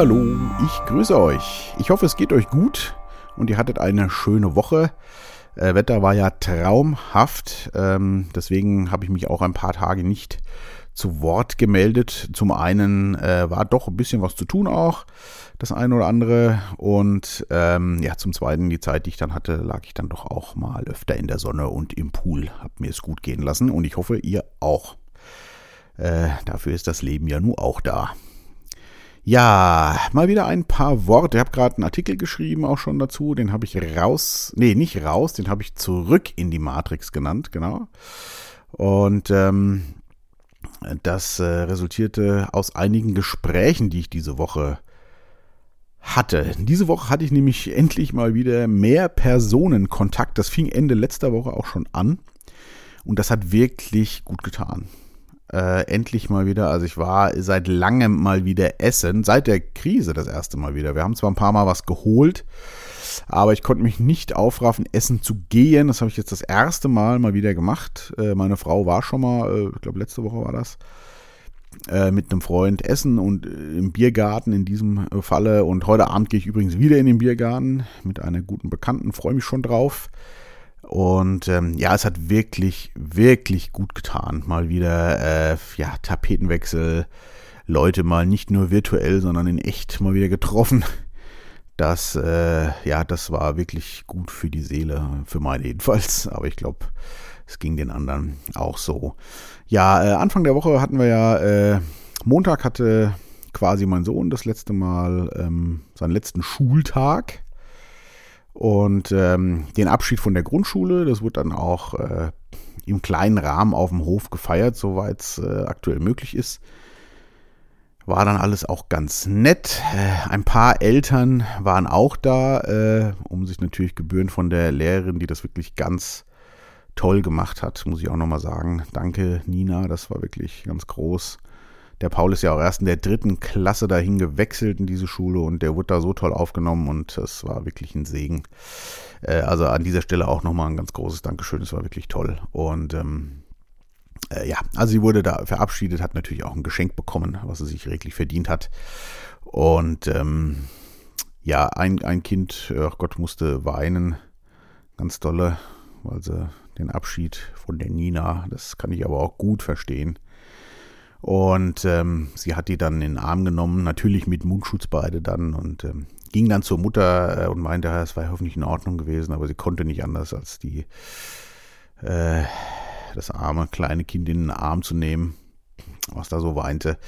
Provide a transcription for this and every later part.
Hallo, ich grüße euch. Ich hoffe, es geht euch gut und ihr hattet eine schöne Woche. Äh, Wetter war ja traumhaft, ähm, deswegen habe ich mich auch ein paar Tage nicht zu Wort gemeldet. Zum einen äh, war doch ein bisschen was zu tun auch, das eine oder andere. Und ähm, ja, zum zweiten, die Zeit, die ich dann hatte, lag ich dann doch auch mal öfter in der Sonne und im Pool. Hab mir es gut gehen lassen und ich hoffe, ihr auch. Äh, dafür ist das Leben ja nur auch da. Ja, mal wieder ein paar Worte. Ich habe gerade einen Artikel geschrieben, auch schon dazu. Den habe ich raus, nee, nicht raus, den habe ich zurück in die Matrix genannt, genau. Und ähm, das äh, resultierte aus einigen Gesprächen, die ich diese Woche hatte. Diese Woche hatte ich nämlich endlich mal wieder mehr Personenkontakt. Das fing Ende letzter Woche auch schon an. Und das hat wirklich gut getan äh, endlich mal wieder, also ich war seit langem mal wieder essen, seit der Krise das erste Mal wieder. Wir haben zwar ein paar Mal was geholt, aber ich konnte mich nicht aufraffen, essen zu gehen. Das habe ich jetzt das erste Mal mal wieder gemacht. Äh, meine Frau war schon mal, äh, ich glaube letzte Woche war das, äh, mit einem Freund essen und äh, im Biergarten in diesem Falle. Und heute Abend gehe ich übrigens wieder in den Biergarten mit einer guten Bekannten, freue mich schon drauf. Und ähm, ja, es hat wirklich, wirklich gut getan. Mal wieder, äh, ja, Tapetenwechsel, Leute mal nicht nur virtuell, sondern in echt mal wieder getroffen. Das, äh, ja, das war wirklich gut für die Seele, für meine jedenfalls. Aber ich glaube, es ging den anderen auch so. Ja, äh, Anfang der Woche hatten wir ja, äh, Montag hatte quasi mein Sohn das letzte Mal ähm, seinen letzten Schultag. Und ähm, den Abschied von der Grundschule, das wird dann auch äh, im kleinen Rahmen auf dem Hof gefeiert, soweit es äh, aktuell möglich ist. War dann alles auch ganz nett. Äh, ein paar Eltern waren auch da, äh, um sich natürlich gebührend von der Lehrerin, die das wirklich ganz toll gemacht hat, muss ich auch nochmal sagen. Danke, Nina, das war wirklich ganz groß. Der Paul ist ja auch erst in der dritten Klasse dahin gewechselt in diese Schule und der wurde da so toll aufgenommen und das war wirklich ein Segen. Äh, also an dieser Stelle auch nochmal ein ganz großes Dankeschön, es war wirklich toll. Und ähm, äh, ja, also sie wurde da verabschiedet, hat natürlich auch ein Geschenk bekommen, was sie sich reglich verdient hat. Und ähm, ja, ein, ein Kind, ach Gott, musste weinen, ganz dolle, weil sie den Abschied von der Nina, das kann ich aber auch gut verstehen. Und ähm, sie hat die dann in den Arm genommen, natürlich mit Mundschutz beide dann und ähm, ging dann zur Mutter äh, und meinte, es war hoffentlich in Ordnung gewesen, aber sie konnte nicht anders, als die äh, das arme kleine Kind in den Arm zu nehmen, was da so weinte.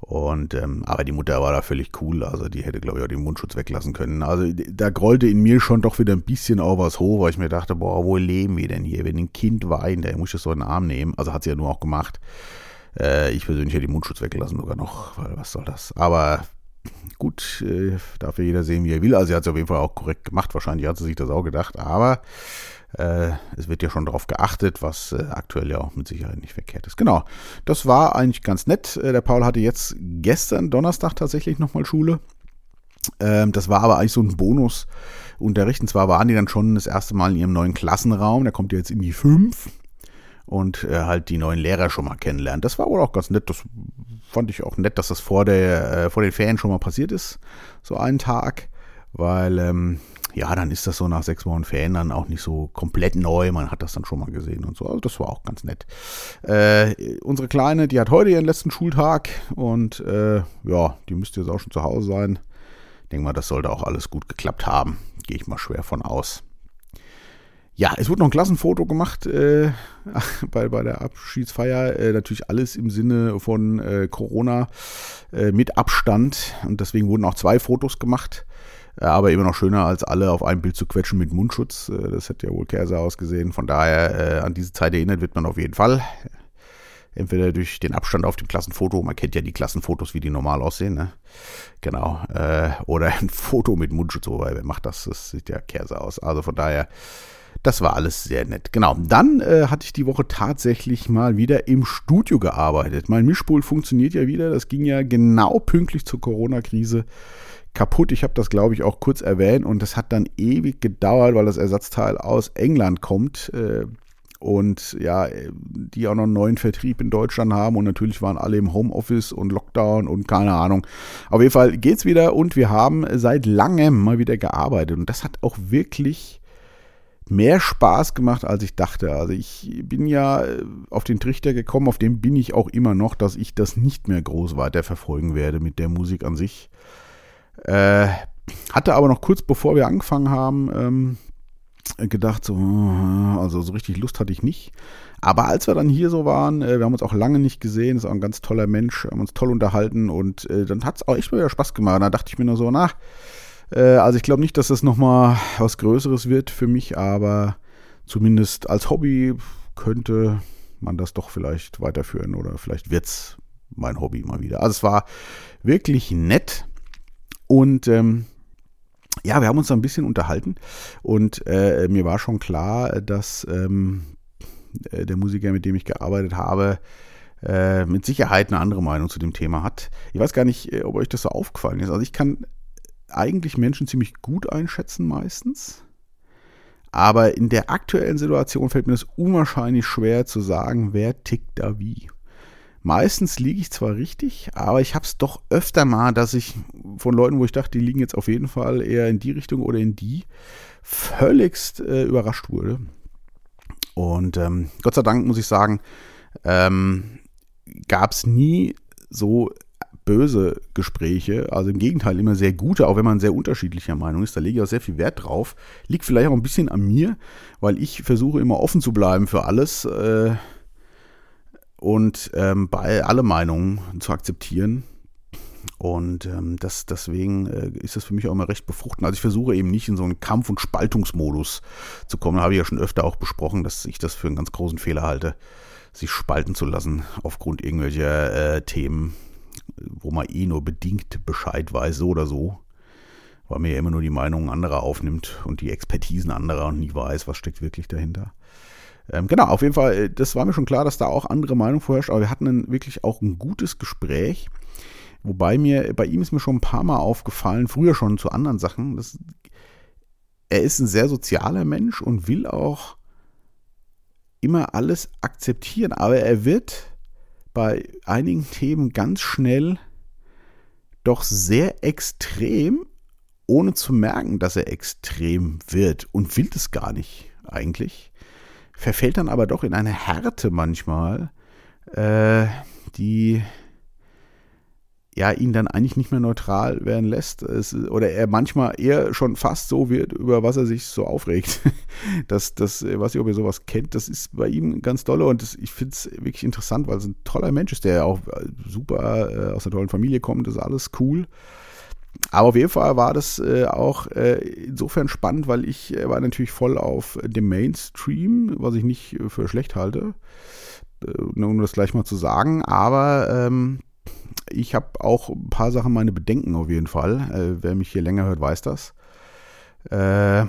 Und ähm, aber die Mutter war da völlig cool, also die hätte, glaube ich, auch den Mundschutz weglassen können. Also da grollte in mir schon doch wieder ein bisschen auch was hoch, weil ich mir dachte, boah, wo leben wir denn hier? Wenn ein Kind weint, der muss das so in den Arm nehmen. Also hat sie ja nur auch gemacht. Äh, ich persönlich hätte den Mundschutz weggelassen sogar noch, weil was soll das? Aber gut, äh, darf ja jeder sehen, wie er will. Also sie hat es auf jeden Fall auch korrekt gemacht. Wahrscheinlich hat sie sich das auch gedacht. Aber äh, es wird ja schon darauf geachtet, was äh, aktuell ja auch mit Sicherheit nicht verkehrt ist. Genau, das war eigentlich ganz nett. Äh, der Paul hatte jetzt gestern Donnerstag tatsächlich nochmal Schule. Ähm, das war aber eigentlich so ein Bonus. Unterrichten zwar waren die dann schon das erste Mal in ihrem neuen Klassenraum. Der kommt jetzt in die 5 und äh, halt die neuen Lehrer schon mal kennenlernen. Das war wohl auch ganz nett. Das fand ich auch nett, dass das vor, der, äh, vor den Ferien schon mal passiert ist, so einen Tag, weil ähm, ja, dann ist das so nach sechs Wochen Ferien dann auch nicht so komplett neu. Man hat das dann schon mal gesehen und so. Also das war auch ganz nett. Äh, unsere Kleine, die hat heute ihren letzten Schultag und äh, ja, die müsste jetzt auch schon zu Hause sein. Ich denke mal, das sollte auch alles gut geklappt haben. Gehe ich mal schwer von aus. Ja, es wurde noch ein Klassenfoto gemacht äh, bei, bei der Abschiedsfeier. Äh, natürlich alles im Sinne von äh, Corona äh, mit Abstand. Und deswegen wurden auch zwei Fotos gemacht. Äh, aber immer noch schöner, als alle auf ein Bild zu quetschen mit Mundschutz. Äh, das hätte ja wohl Käse ausgesehen. Von daher, an diese Zeit erinnert wird man auf jeden Fall. Entweder durch den Abstand auf dem Klassenfoto, man kennt ja die Klassenfotos, wie die normal aussehen, ne? Genau. oder ein Foto mit Mundschutz, wobei, wer macht das? Das sieht ja Käse aus. Also von daher das war alles sehr nett. Genau. Dann äh, hatte ich die Woche tatsächlich mal wieder im Studio gearbeitet. Mein Mischpult funktioniert ja wieder. Das ging ja genau pünktlich zur Corona-Krise kaputt. Ich habe das, glaube ich, auch kurz erwähnt und das hat dann ewig gedauert, weil das Ersatzteil aus England kommt. Äh, und ja, die auch noch einen neuen Vertrieb in Deutschland haben und natürlich waren alle im Homeoffice und Lockdown und keine Ahnung. Auf jeden Fall geht's wieder und wir haben seit langem mal wieder gearbeitet und das hat auch wirklich mehr Spaß gemacht, als ich dachte. Also ich bin ja auf den Trichter gekommen, auf dem bin ich auch immer noch, dass ich das nicht mehr groß weiter verfolgen werde mit der Musik an sich. Äh, hatte aber noch kurz bevor wir angefangen haben, ähm, gedacht, so, also so richtig Lust hatte ich nicht. Aber als wir dann hier so waren, äh, wir haben uns auch lange nicht gesehen, ist auch ein ganz toller Mensch, haben uns toll unterhalten und äh, dann hat es auch echt wieder Spaß gemacht. Da dachte ich mir nur so, na, äh, also ich glaube nicht, dass das nochmal was Größeres wird für mich, aber zumindest als Hobby könnte man das doch vielleicht weiterführen oder vielleicht wird es mein Hobby mal wieder. Also es war wirklich nett und ähm, ja, wir haben uns da ein bisschen unterhalten und äh, mir war schon klar, dass ähm, äh, der Musiker, mit dem ich gearbeitet habe, äh, mit Sicherheit eine andere Meinung zu dem Thema hat. Ich weiß gar nicht, ob euch das so aufgefallen ist. Also ich kann eigentlich Menschen ziemlich gut einschätzen meistens. Aber in der aktuellen Situation fällt mir das unwahrscheinlich schwer zu sagen, wer tickt da wie. Meistens liege ich zwar richtig, aber ich habe es doch öfter mal, dass ich von Leuten, wo ich dachte, die liegen jetzt auf jeden Fall eher in die Richtung oder in die, völligst äh, überrascht wurde. Und ähm, Gott sei Dank muss ich sagen, ähm, gab es nie so böse Gespräche, also im Gegenteil immer sehr gute, auch wenn man sehr unterschiedlicher Meinung ist. Da lege ich auch sehr viel Wert drauf. Liegt vielleicht auch ein bisschen an mir, weil ich versuche immer offen zu bleiben für alles. Äh, und ähm, bei alle Meinungen zu akzeptieren. Und ähm, das, deswegen äh, ist das für mich auch immer recht befruchtend. Also ich versuche eben nicht in so einen Kampf- und Spaltungsmodus zu kommen. Da habe ich ja schon öfter auch besprochen, dass ich das für einen ganz großen Fehler halte, sich spalten zu lassen aufgrund irgendwelcher äh, Themen, wo man eh nur bedingt Bescheid weiß, so oder so. Weil man ja immer nur die Meinungen anderer aufnimmt und die Expertisen anderer und nie weiß, was steckt wirklich dahinter. Ähm, genau, auf jeden Fall, äh, das war mir schon klar, dass da auch andere Meinungen vorherrscht, aber wir hatten ein, wirklich auch ein gutes Gespräch. Wobei mir, bei ihm ist mir schon ein paar Mal aufgefallen, früher schon zu anderen Sachen, dass, er ist ein sehr sozialer Mensch und will auch immer alles akzeptieren, aber er wird bei einigen Themen ganz schnell doch sehr extrem, ohne zu merken, dass er extrem wird und will das gar nicht eigentlich verfällt dann aber doch in eine Härte manchmal, äh, die ja ihn dann eigentlich nicht mehr neutral werden lässt. Es, oder er manchmal eher schon fast so wird, über was er sich so aufregt. das, das, weiß ich, ob ihr sowas kennt, das ist bei ihm ganz toll und das, ich finde es wirklich interessant, weil es ein toller Mensch ist, der auch super äh, aus einer tollen Familie kommt, das ist alles cool. Aber auf jeden Fall war das äh, auch äh, insofern spannend, weil ich äh, war natürlich voll auf dem Mainstream, was ich nicht für schlecht halte, äh, um das gleich mal zu sagen. Aber ähm, ich habe auch ein paar Sachen meine Bedenken auf jeden Fall. Äh, wer mich hier länger hört, weiß das. Äh,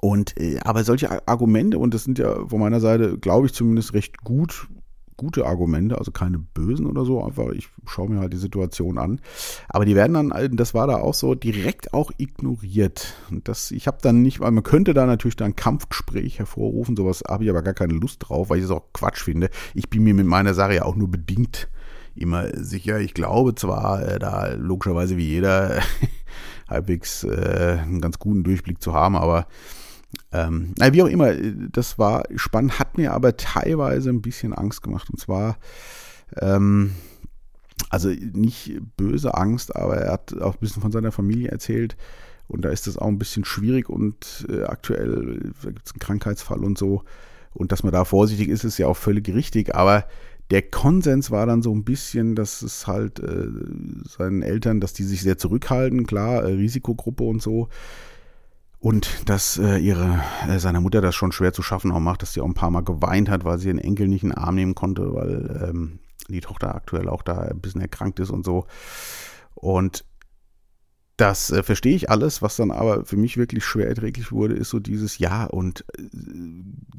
und aber solche Argumente, und das sind ja von meiner Seite, glaube ich, zumindest recht gut gute Argumente, also keine bösen oder so, einfach ich schaue mir halt die Situation an. Aber die werden dann, das war da auch so, direkt auch ignoriert. Und das, ich habe dann nicht, weil man könnte da natürlich dann Kampfgespräch hervorrufen, sowas habe ich aber gar keine Lust drauf, weil ich es auch Quatsch finde. Ich bin mir mit meiner Sache ja auch nur bedingt immer sicher. Ich glaube zwar, äh, da logischerweise wie jeder halbwegs äh, einen ganz guten Durchblick zu haben, aber ähm, wie auch immer, das war spannend, hat mir aber teilweise ein bisschen Angst gemacht. Und zwar, ähm, also nicht böse Angst, aber er hat auch ein bisschen von seiner Familie erzählt. Und da ist das auch ein bisschen schwierig und äh, aktuell gibt es einen Krankheitsfall und so. Und dass man da vorsichtig ist, ist ja auch völlig richtig. Aber der Konsens war dann so ein bisschen, dass es halt äh, seinen Eltern, dass die sich sehr zurückhalten, klar, äh, Risikogruppe und so. Und dass äh, ihre, äh, seiner Mutter das schon schwer zu schaffen auch macht, dass sie auch ein paar Mal geweint hat, weil sie den Enkel nicht in den Arm nehmen konnte, weil ähm, die Tochter aktuell auch da ein bisschen erkrankt ist und so. Und das äh, verstehe ich alles, was dann aber für mich wirklich schwer erträglich wurde, ist so dieses Ja und äh,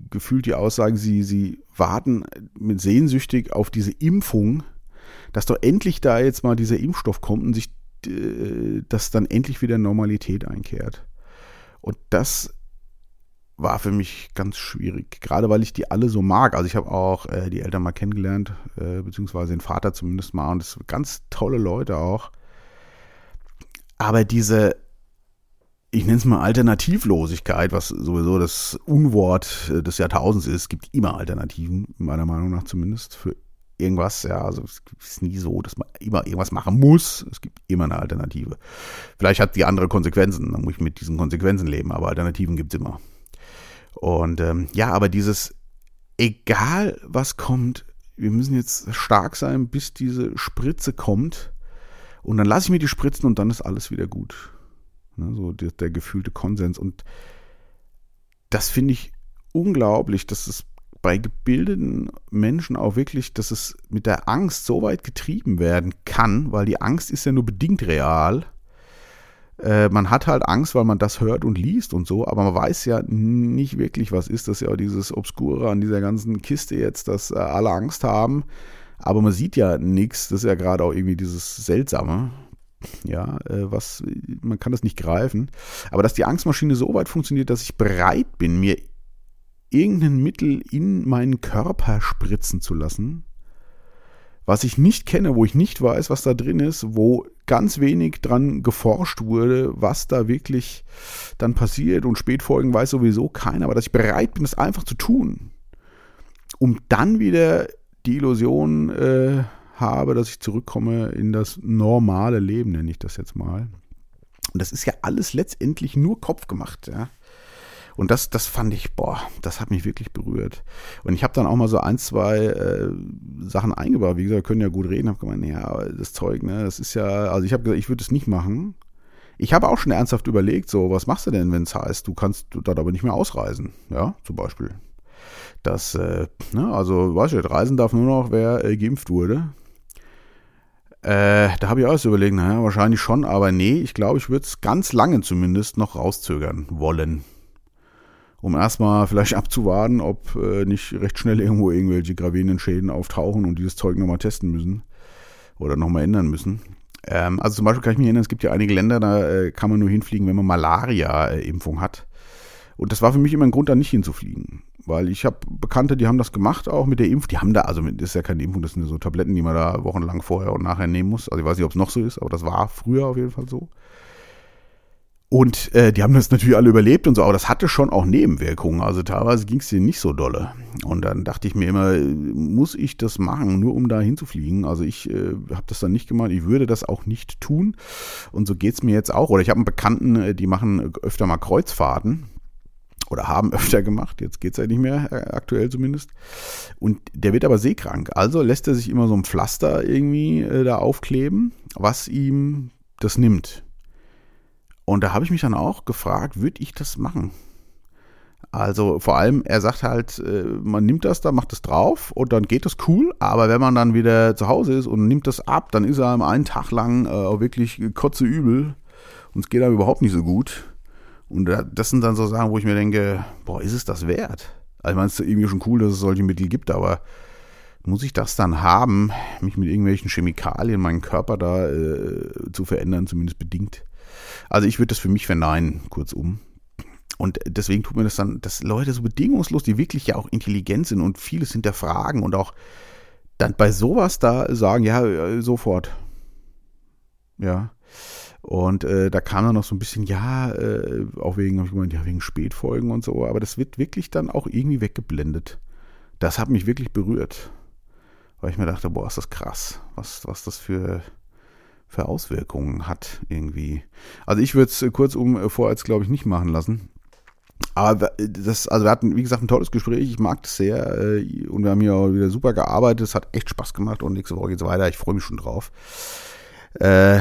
gefühlt die Aussage, sie, sie warten mit sehnsüchtig auf diese Impfung, dass doch endlich da jetzt mal dieser Impfstoff kommt und sich, äh, dass dann endlich wieder Normalität einkehrt. Und das war für mich ganz schwierig, gerade weil ich die alle so mag. Also ich habe auch äh, die Eltern mal kennengelernt, äh, beziehungsweise den Vater zumindest mal und das sind ganz tolle Leute auch. Aber diese, ich nenne es mal Alternativlosigkeit, was sowieso das Unwort äh, des Jahrtausends ist, gibt immer Alternativen, meiner Meinung nach zumindest, für irgendwas, ja, also es ist nie so, dass man immer irgendwas machen muss. Es gibt immer eine Alternative. Vielleicht hat die andere Konsequenzen, dann muss ich mit diesen Konsequenzen leben, aber Alternativen gibt es immer. Und ähm, ja, aber dieses, egal was kommt, wir müssen jetzt stark sein, bis diese Spritze kommt. Und dann lasse ich mir die Spritzen und dann ist alles wieder gut. Ne, so der, der gefühlte Konsens. Und das finde ich unglaublich, dass es bei gebildeten Menschen auch wirklich, dass es mit der Angst so weit getrieben werden kann, weil die Angst ist ja nur bedingt real. Äh, man hat halt Angst, weil man das hört und liest und so, aber man weiß ja nicht wirklich, was ist das ja dieses Obskure an dieser ganzen Kiste jetzt, dass äh, alle Angst haben, aber man sieht ja nichts. Das ist ja gerade auch irgendwie dieses Seltsame. Ja, äh, was, man kann das nicht greifen. Aber dass die Angstmaschine so weit funktioniert, dass ich bereit bin, mir irgendein Mittel in meinen Körper spritzen zu lassen, was ich nicht kenne, wo ich nicht weiß, was da drin ist, wo ganz wenig dran geforscht wurde, was da wirklich dann passiert und Spätfolgen weiß sowieso keiner, aber dass ich bereit bin, das einfach zu tun, um dann wieder die Illusion äh, habe, dass ich zurückkomme in das normale Leben, nenne ich das jetzt mal. Und das ist ja alles letztendlich nur Kopf gemacht, ja. Und das, das fand ich, boah, das hat mich wirklich berührt. Und ich habe dann auch mal so ein, zwei äh, Sachen eingebaut. Wie gesagt, wir können ja gut reden. Habe gemeint, ja, das Zeug, ne, das ist ja, also ich habe gesagt, ich würde es nicht machen. Ich habe auch schon ernsthaft überlegt, so, was machst du denn, wenn es heißt, du kannst dort aber nicht mehr ausreisen, ja, zum Beispiel. Das, äh, ne, also, weißt du, reisen darf nur noch, wer äh, geimpft wurde. Äh, da habe ich auch erst überlegt, naja, wahrscheinlich schon, aber nee, ich glaube, ich würde es ganz lange zumindest noch rauszögern wollen um erstmal vielleicht abzuwarten, ob äh, nicht recht schnell irgendwo irgendwelche gravierenden Schäden auftauchen und dieses Zeug nochmal testen müssen oder nochmal ändern müssen. Ähm, also zum Beispiel kann ich mich erinnern, es gibt ja einige Länder, da äh, kann man nur hinfliegen, wenn man Malaria-Impfung hat. Und das war für mich immer ein Grund, da nicht hinzufliegen. Weil ich habe Bekannte, die haben das gemacht, auch mit der Impfung. Die haben da, also das ist ja keine Impfung, das sind so Tabletten, die man da wochenlang vorher und nachher nehmen muss. Also ich weiß nicht, ob es noch so ist, aber das war früher auf jeden Fall so. Und äh, die haben das natürlich alle überlebt und so, aber das hatte schon auch Nebenwirkungen. Also teilweise ging es denen nicht so dolle. Und dann dachte ich mir immer, muss ich das machen, nur um da hinzufliegen? Also ich äh, habe das dann nicht gemacht, ich würde das auch nicht tun. Und so geht's mir jetzt auch. Oder ich habe einen Bekannten, äh, die machen öfter mal Kreuzfahrten oder haben öfter gemacht, jetzt geht's ja nicht mehr, äh, aktuell zumindest. Und der wird aber seekrank. Also lässt er sich immer so ein Pflaster irgendwie äh, da aufkleben, was ihm das nimmt. Und da habe ich mich dann auch gefragt, würde ich das machen? Also vor allem, er sagt halt, äh, man nimmt das da, macht das drauf und dann geht das cool, aber wenn man dann wieder zu Hause ist und nimmt das ab, dann ist er einen Tag lang äh, wirklich kotze übel und es geht einem überhaupt nicht so gut. Und das sind dann so Sachen, wo ich mir denke, boah, ist es das wert? Also ich meine, es ist irgendwie schon cool, dass es solche Mittel gibt, aber muss ich das dann haben, mich mit irgendwelchen Chemikalien meinen Körper da äh, zu verändern, zumindest bedingt? Also ich würde das für mich verneinen, kurzum. Und deswegen tut mir das dann, dass Leute so bedingungslos, die wirklich ja auch intelligent sind und vieles hinterfragen und auch dann bei sowas da sagen, ja, äh, sofort. Ja. Und äh, da kam dann noch so ein bisschen, ja, äh, auch wegen, ich gemeint, ja, wegen Spätfolgen und so, aber das wird wirklich dann auch irgendwie weggeblendet. Das hat mich wirklich berührt. Weil ich mir dachte, boah, ist das krass, was, was das für, für Auswirkungen hat irgendwie. Also ich würde es kurzum äh, vorher, glaube ich, nicht machen lassen. Aber das, also wir hatten, wie gesagt, ein tolles Gespräch. Ich mag das sehr. Äh, und wir haben hier auch wieder super gearbeitet. Es hat echt Spaß gemacht und nächste Woche geht's weiter. Ich freue mich schon drauf. Äh,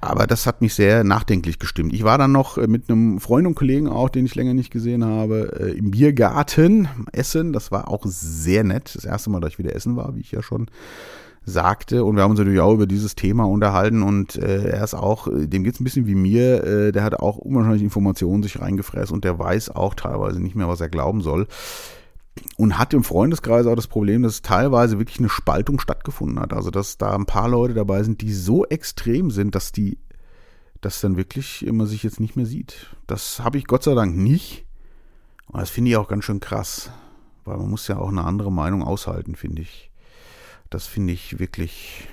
aber das hat mich sehr nachdenklich gestimmt. Ich war dann noch mit einem Freund und Kollegen auch, den ich länger nicht gesehen habe, im Biergarten essen. Das war auch sehr nett. Das erste Mal, dass ich wieder essen war, wie ich ja schon sagte. Und wir haben uns natürlich auch über dieses Thema unterhalten und äh, er ist auch, äh, dem geht es ein bisschen wie mir, äh, der hat auch unwahrscheinlich Informationen sich reingefräst und der weiß auch teilweise nicht mehr, was er glauben soll. Und hat im Freundeskreis auch das Problem, dass teilweise wirklich eine Spaltung stattgefunden hat. Also dass da ein paar Leute dabei sind, die so extrem sind, dass die, dass dann wirklich immer sich jetzt nicht mehr sieht. Das habe ich Gott sei Dank nicht. Und das finde ich auch ganz schön krass, weil man muss ja auch eine andere Meinung aushalten, finde ich. Das finde ich wirklich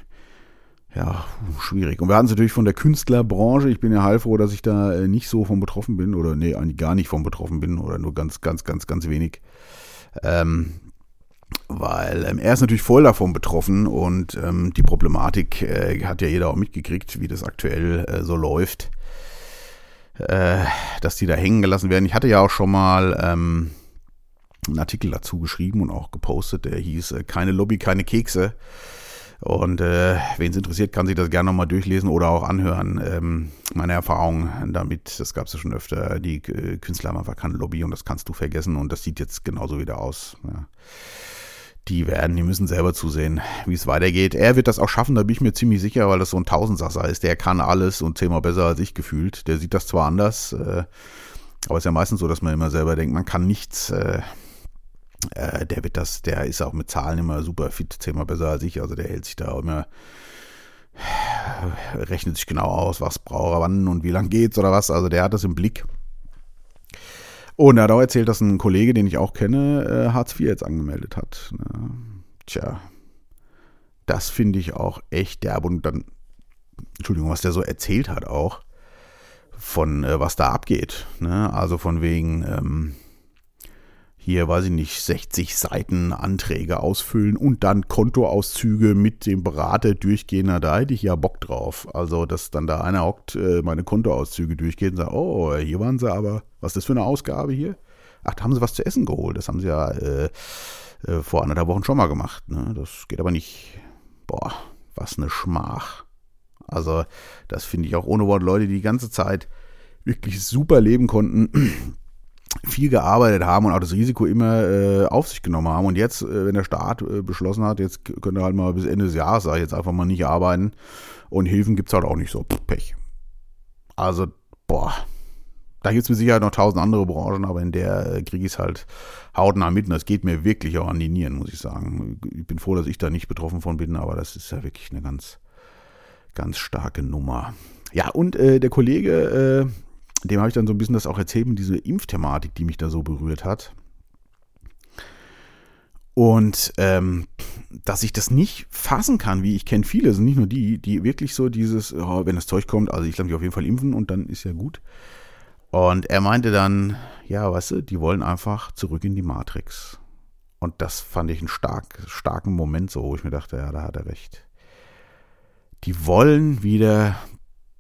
ja, schwierig. Und wir hatten es natürlich von der Künstlerbranche. Ich bin ja heilfroh, dass ich da äh, nicht so von betroffen bin oder nee, eigentlich gar nicht von betroffen bin oder nur ganz, ganz, ganz, ganz wenig. Ähm, weil ähm, er ist natürlich voll davon betroffen und ähm, die Problematik äh, hat ja jeder auch mitgekriegt, wie das aktuell äh, so läuft, äh, dass die da hängen gelassen werden. Ich hatte ja auch schon mal ähm, einen Artikel dazu geschrieben und auch gepostet, der hieß äh, Keine Lobby, keine Kekse. Und äh, wen es interessiert, kann sich das gerne nochmal durchlesen oder auch anhören. Ähm, meine Erfahrungen damit, das gab es ja schon öfter, die äh, Künstler haben einfach keine Lobby und das kannst du vergessen und das sieht jetzt genauso wieder aus. Ja. Die werden, die müssen selber zusehen, wie es weitergeht. Er wird das auch schaffen, da bin ich mir ziemlich sicher, weil das so ein Tausendsasser ist. Der kann alles und zehnmal besser als ich gefühlt. Der sieht das zwar anders, äh, aber es ist ja meistens so, dass man immer selber denkt, man kann nichts. Äh, äh, der wird das, der ist auch mit Zahlen immer super fit, zehnmal besser als ich. Also der hält sich da immer, rechnet sich genau aus, was braucht er wann und wie lang geht's oder was. Also der hat das im Blick. Und er hat auch erzählt, dass ein Kollege, den ich auch kenne, äh, Hartz IV jetzt angemeldet hat. Ne? Tja, das finde ich auch echt derb. Und dann, Entschuldigung, was der so erzählt hat auch, von äh, was da abgeht. Ne? Also von wegen, ähm, hier, weiß ich nicht, 60 Seiten Anträge ausfüllen und dann Kontoauszüge mit dem Berater durchgehen, na, da hätte ich ja Bock drauf. Also, dass dann da einer hockt, äh, meine Kontoauszüge durchgeht und sagt, oh, hier waren sie aber, was ist das für eine Ausgabe hier? Ach, da haben sie was zu essen geholt. Das haben sie ja äh, äh, vor anderthalb Wochen schon mal gemacht. Ne? Das geht aber nicht. Boah, was eine Schmach. Also, das finde ich auch ohne Wort Leute, die die ganze Zeit wirklich super leben konnten viel gearbeitet haben und auch das Risiko immer äh, auf sich genommen haben. Und jetzt, äh, wenn der Staat äh, beschlossen hat, jetzt könnt ihr halt mal bis Ende des Jahres, sag ich jetzt einfach mal nicht arbeiten. Und Hilfen gibt's halt auch nicht so. Pech. Also, boah. Da gibt's mit Sicherheit noch tausend andere Branchen, aber in der äh, kriege ich halt hautnah mit. Und das geht mir wirklich auch an die Nieren, muss ich sagen. Ich bin froh, dass ich da nicht betroffen von bin, aber das ist ja wirklich eine ganz, ganz starke Nummer. Ja, und äh, der Kollege, äh, dem habe ich dann so ein bisschen das auch erzählt, diese Impfthematik, die mich da so berührt hat. Und ähm, dass ich das nicht fassen kann, wie ich kenne viele, sind nicht nur die, die wirklich so dieses, oh, wenn das Zeug kommt, also ich lasse mich auf jeden Fall impfen und dann ist ja gut. Und er meinte dann, ja, weißt du, die wollen einfach zurück in die Matrix. Und das fand ich einen stark, starken Moment so, wo ich mir dachte, ja, da hat er recht. Die wollen wieder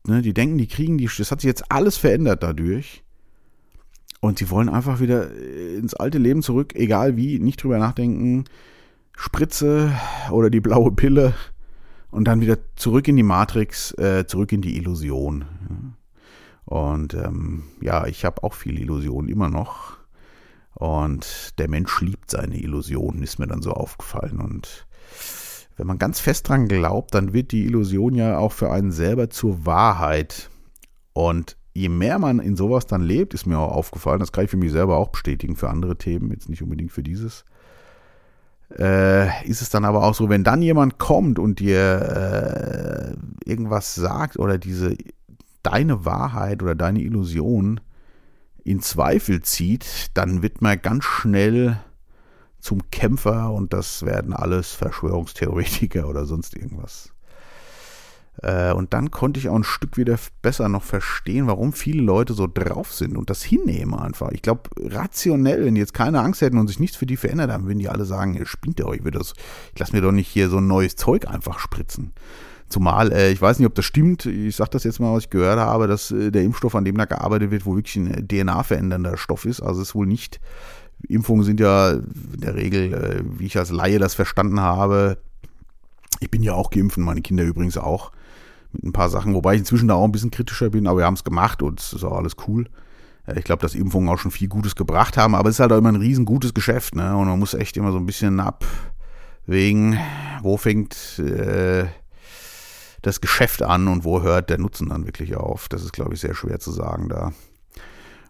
Ne, die denken, die kriegen die, das hat sich jetzt alles verändert dadurch. Und sie wollen einfach wieder äh, ins alte Leben zurück, egal wie, nicht drüber nachdenken. Spritze oder die blaue Pille und dann wieder zurück in die Matrix, äh, zurück in die Illusion. Und ähm, ja, ich habe auch viele Illusionen immer noch. Und der Mensch liebt seine Illusionen, ist mir dann so aufgefallen. Und wenn man ganz fest dran glaubt, dann wird die Illusion ja auch für einen selber zur Wahrheit. Und je mehr man in sowas dann lebt, ist mir auch aufgefallen, das kann ich für mich selber auch bestätigen, für andere Themen, jetzt nicht unbedingt für dieses, äh, ist es dann aber auch so, wenn dann jemand kommt und dir äh, irgendwas sagt oder diese deine Wahrheit oder deine Illusion in Zweifel zieht, dann wird man ganz schnell zum Kämpfer und das werden alles Verschwörungstheoretiker oder sonst irgendwas. Äh, und dann konnte ich auch ein Stück wieder besser noch verstehen, warum viele Leute so drauf sind und das hinnehmen einfach. Ich glaube, rationell, wenn die jetzt keine Angst hätten und sich nichts für die verändert haben, würden die alle sagen, ihr spinnt ihr euch, ich lasse mir doch nicht hier so ein neues Zeug einfach spritzen. Zumal, äh, ich weiß nicht, ob das stimmt, ich sage das jetzt mal, was ich gehört habe, dass äh, der Impfstoff, an dem da gearbeitet wird, wo wirklich ein DNA-verändernder Stoff ist. Also es ist wohl nicht Impfungen sind ja in der Regel, äh, wie ich als Laie das verstanden habe, ich bin ja auch geimpft, meine Kinder übrigens auch, mit ein paar Sachen, wobei ich inzwischen da auch ein bisschen kritischer bin, aber wir haben es gemacht und es ist auch alles cool. Ich glaube, dass Impfungen auch schon viel Gutes gebracht haben, aber es ist halt auch immer ein riesengutes Geschäft, ne? Und man muss echt immer so ein bisschen abwägen, wo fängt äh, das Geschäft an und wo hört der Nutzen dann wirklich auf. Das ist, glaube ich, sehr schwer zu sagen da.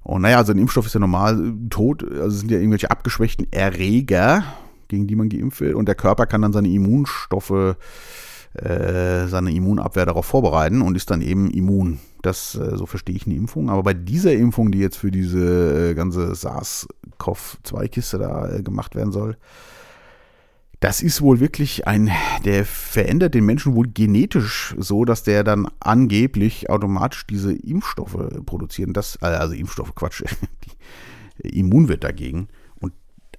Und naja, also ein Impfstoff ist ja normal äh, tot, also es sind ja irgendwelche abgeschwächten Erreger, gegen die man geimpft wird. Und der Körper kann dann seine Immunstoffe äh, seine Immunabwehr darauf vorbereiten und ist dann eben immun. Das, äh, so verstehe ich eine Impfung. Aber bei dieser Impfung, die jetzt für diese äh, ganze SARS-CoV-2-Kiste da äh, gemacht werden soll, das ist wohl wirklich ein, der verändert den Menschen wohl genetisch so, dass der dann angeblich automatisch diese Impfstoffe produziert. Das, also Impfstoffe, Quatsch, immun wird dagegen. Und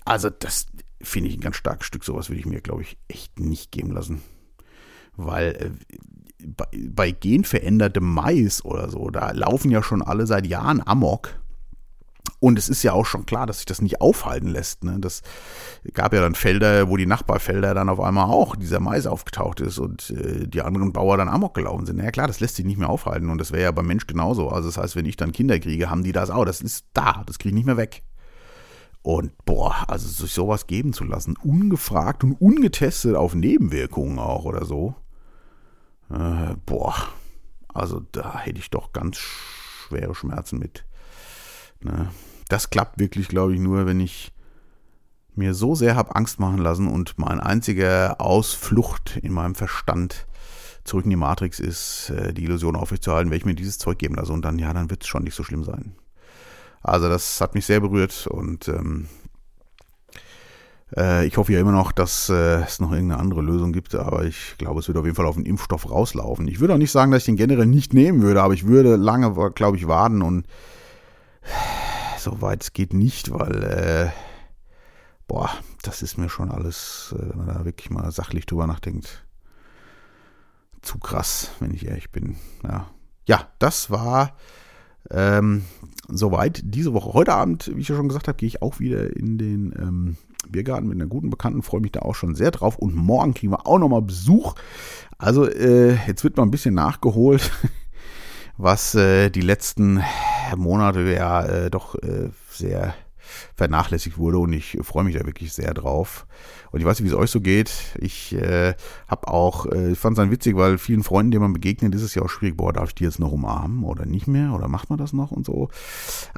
also das finde ich ein ganz starkes Stück. Sowas würde ich mir, glaube ich, echt nicht geben lassen. Weil äh, bei, bei genverändertem Mais oder so, da laufen ja schon alle seit Jahren Amok und es ist ja auch schon klar, dass sich das nicht aufhalten lässt. Ne? Das gab ja dann Felder, wo die Nachbarfelder dann auf einmal auch dieser Mais aufgetaucht ist und äh, die anderen Bauer dann amok gelaufen sind. Ja klar, das lässt sich nicht mehr aufhalten und das wäre ja beim Mensch genauso. Also das heißt, wenn ich dann Kinder kriege, haben die das auch. Das ist da, das kriege ich nicht mehr weg. Und boah, also sich sowas geben zu lassen, ungefragt und ungetestet auf Nebenwirkungen auch oder so. Äh, boah, also da hätte ich doch ganz schwere Schmerzen mit. Ne? das klappt wirklich, glaube ich, nur, wenn ich mir so sehr habe Angst machen lassen und mein einziger Ausflucht in meinem Verstand zurück in die Matrix ist, äh, die Illusion aufrechtzuerhalten, wenn ich mir dieses Zeug geben lasse und dann, ja, dann wird es schon nicht so schlimm sein. Also das hat mich sehr berührt und ähm, äh, ich hoffe ja immer noch, dass äh, es noch irgendeine andere Lösung gibt, aber ich glaube, es wird auf jeden Fall auf den Impfstoff rauslaufen. Ich würde auch nicht sagen, dass ich den generell nicht nehmen würde, aber ich würde lange, glaube ich, warten und so weit es geht nicht, weil, äh, boah, das ist mir schon alles, äh, wenn man da wirklich mal sachlich drüber nachdenkt, zu krass, wenn ich ehrlich bin. Ja, ja das war ähm, soweit diese Woche. Heute Abend, wie ich ja schon gesagt habe, gehe ich auch wieder in den ähm, Biergarten mit einer guten Bekannten, freue mich da auch schon sehr drauf. Und morgen kriegen wir auch nochmal Besuch. Also äh, jetzt wird mal ein bisschen nachgeholt. was äh, die letzten Monate ja äh, doch äh, sehr vernachlässigt wurde und ich freue mich da wirklich sehr drauf. Und ich weiß nicht, wie es euch so geht. Ich äh, habe auch, äh, ich fand es dann witzig, weil vielen Freunden, denen man begegnet, ist es ja auch schwierig, boah, darf ich die jetzt noch umarmen oder nicht mehr oder macht man das noch und so.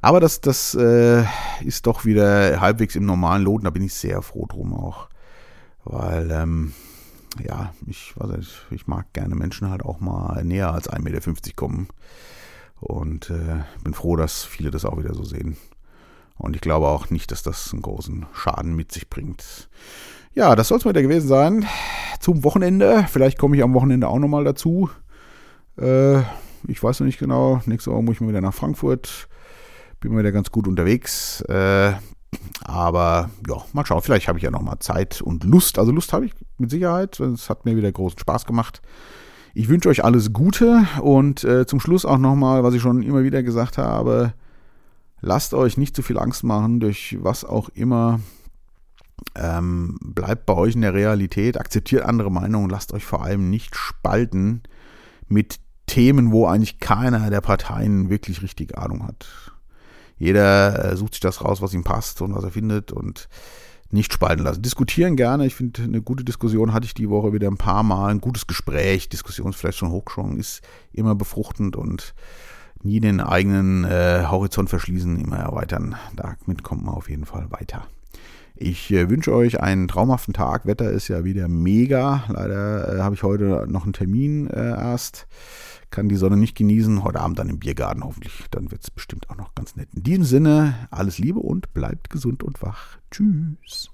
Aber das, das äh, ist doch wieder halbwegs im normalen Lot da bin ich sehr froh drum auch. Weil, ähm, ja, ich weiß nicht, ich mag gerne Menschen halt auch mal näher als 1,50 Meter kommen. Und äh, bin froh, dass viele das auch wieder so sehen. Und ich glaube auch nicht, dass das einen großen Schaden mit sich bringt. Ja, das soll es wieder gewesen sein. Zum Wochenende. Vielleicht komme ich am Wochenende auch nochmal dazu. Äh, ich weiß noch nicht genau. Nächste Woche muss ich mal wieder nach Frankfurt. Bin mal wieder ganz gut unterwegs. Äh, aber ja, mal schauen. Vielleicht habe ich ja nochmal Zeit und Lust. Also Lust habe ich mit Sicherheit. Es hat mir wieder großen Spaß gemacht. Ich wünsche euch alles Gute und äh, zum Schluss auch nochmal, was ich schon immer wieder gesagt habe, lasst euch nicht zu viel Angst machen durch was auch immer. Ähm, bleibt bei euch in der Realität, akzeptiert andere Meinungen, lasst euch vor allem nicht spalten mit Themen, wo eigentlich keiner der Parteien wirklich richtig Ahnung hat. Jeder äh, sucht sich das raus, was ihm passt und was er findet und nicht spalten lassen. Diskutieren gerne. Ich finde, eine gute Diskussion hatte ich die Woche wieder ein paar Mal. Ein gutes Gespräch, Diskussion ist vielleicht schon hochgeschwungen, ist immer befruchtend und nie den eigenen äh, Horizont verschließen, immer erweitern. Damit kommt man auf jeden Fall weiter. Ich äh, wünsche euch einen traumhaften Tag. Wetter ist ja wieder mega. Leider äh, habe ich heute noch einen Termin äh, erst kann die Sonne nicht genießen. Heute Abend dann im Biergarten hoffentlich. Dann wird es bestimmt auch noch ganz nett. In diesem Sinne, alles Liebe und bleibt gesund und wach. Tschüss.